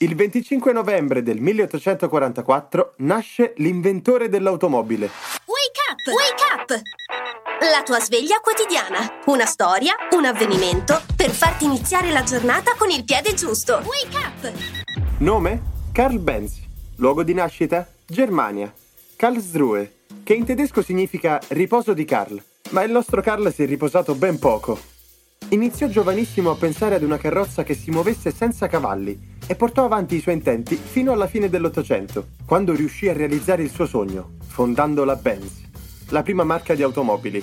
Il 25 novembre del 1844 nasce l'inventore dell'automobile. Wake up! Wake up! La tua sveglia quotidiana. Una storia, un avvenimento per farti iniziare la giornata con il piede giusto. Wake up! Nome? Karl Benz. Luogo di nascita? Germania. Karlsruhe, che in tedesco significa riposo di Karl. Ma il nostro Karl si è riposato ben poco. Iniziò giovanissimo a pensare ad una carrozza che si muovesse senza cavalli e portò avanti i suoi intenti fino alla fine dell'Ottocento, quando riuscì a realizzare il suo sogno, fondando la Benz, la prima marca di automobili.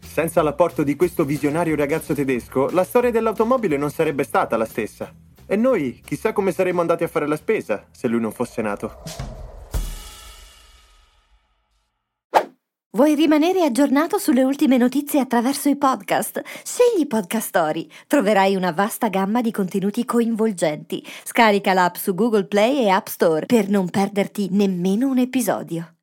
Senza l'apporto di questo visionario ragazzo tedesco, la storia dell'automobile non sarebbe stata la stessa. E noi, chissà come saremmo andati a fare la spesa se lui non fosse nato. Vuoi rimanere aggiornato sulle ultime notizie attraverso i podcast? Scegli Podcast Story. Troverai una vasta gamma di contenuti coinvolgenti. Scarica l'app su Google Play e App Store per non perderti nemmeno un episodio.